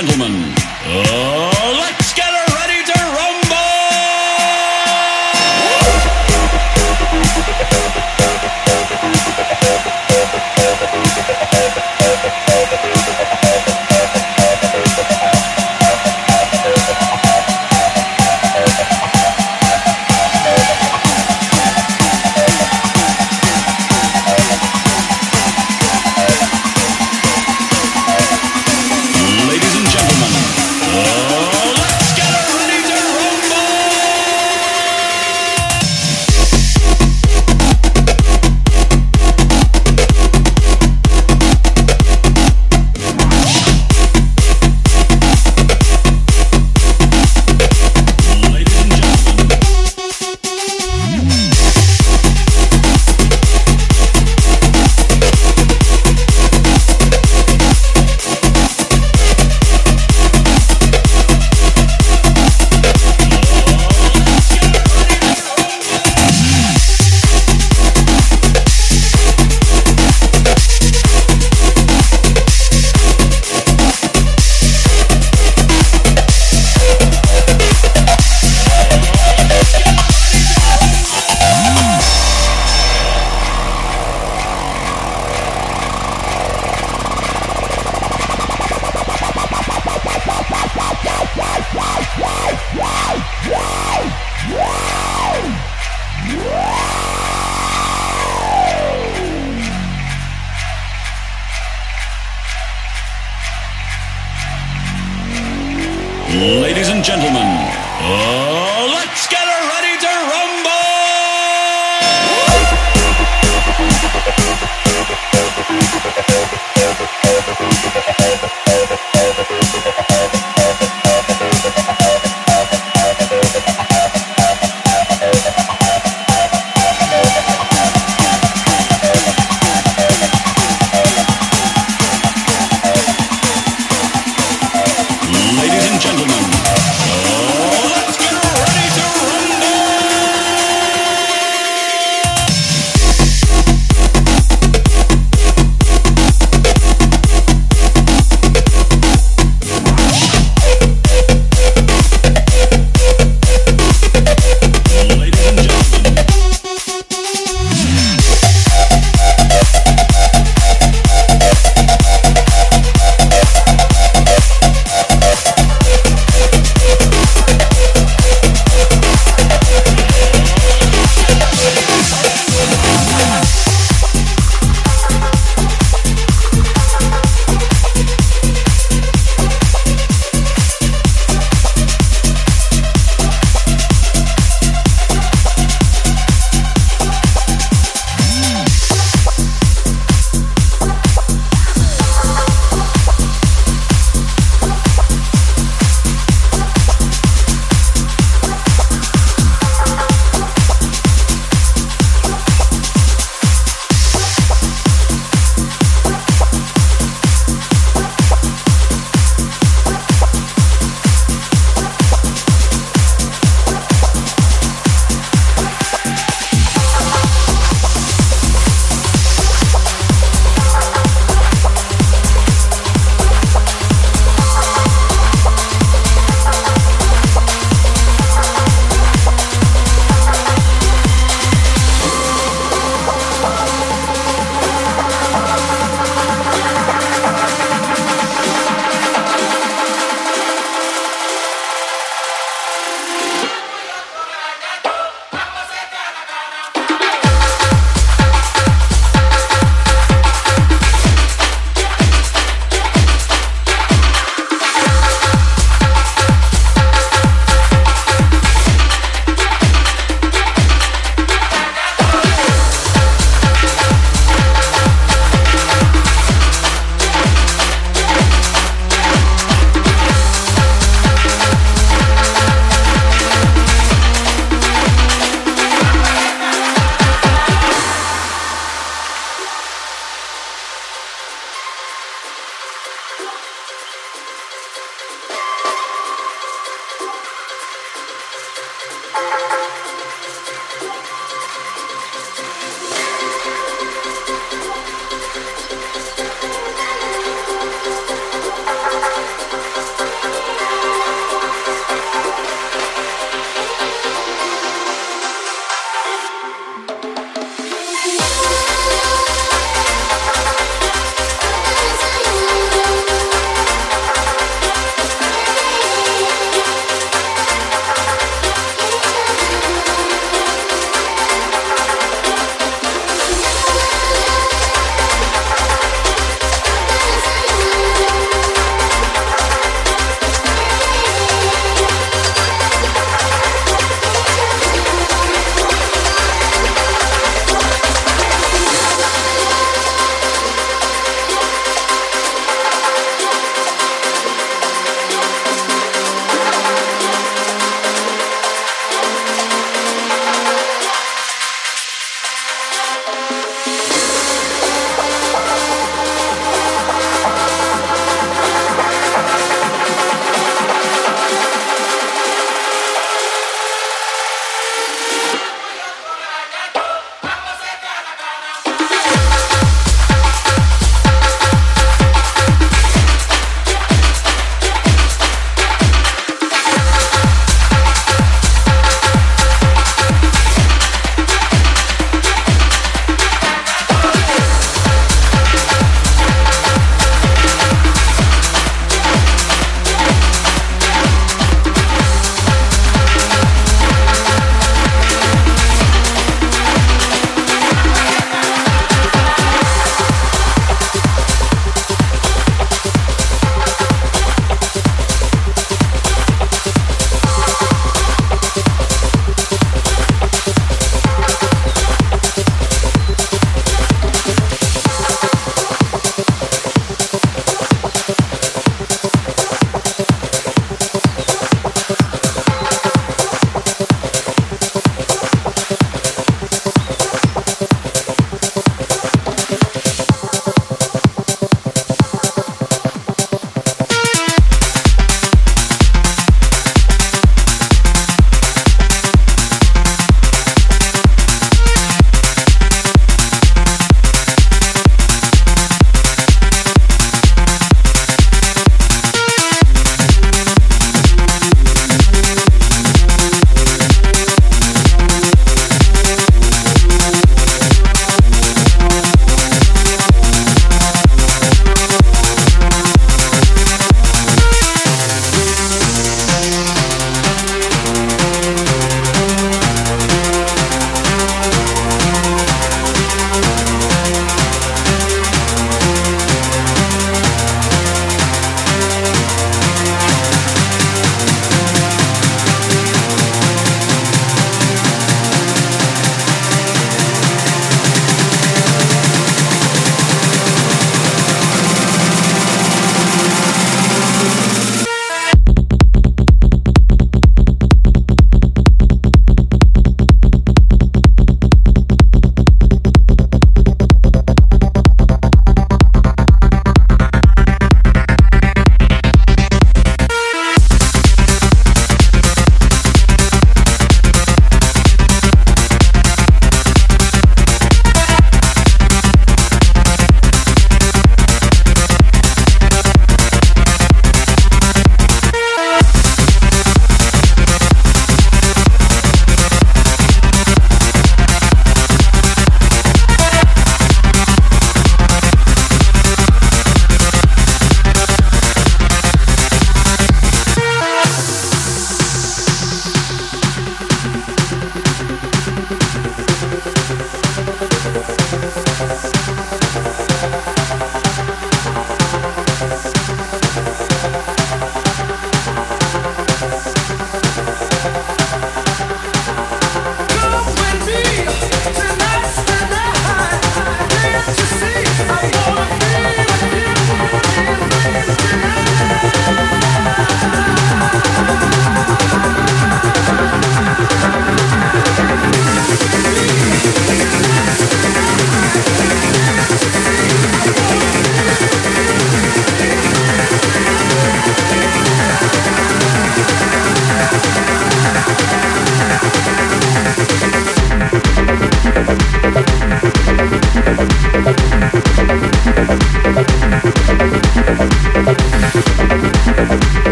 gentlemen, and gentlemen,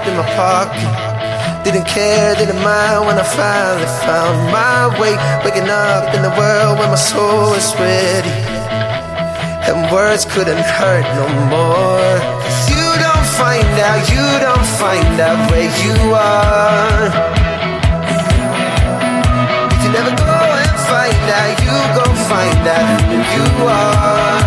left in my pocket. Didn't care, didn't mind when I finally found my way. Waking up in the world where my soul is ready. And words couldn't hurt no more. You don't find out, you don't find out where you are. You never go and find out, you go find out who you are.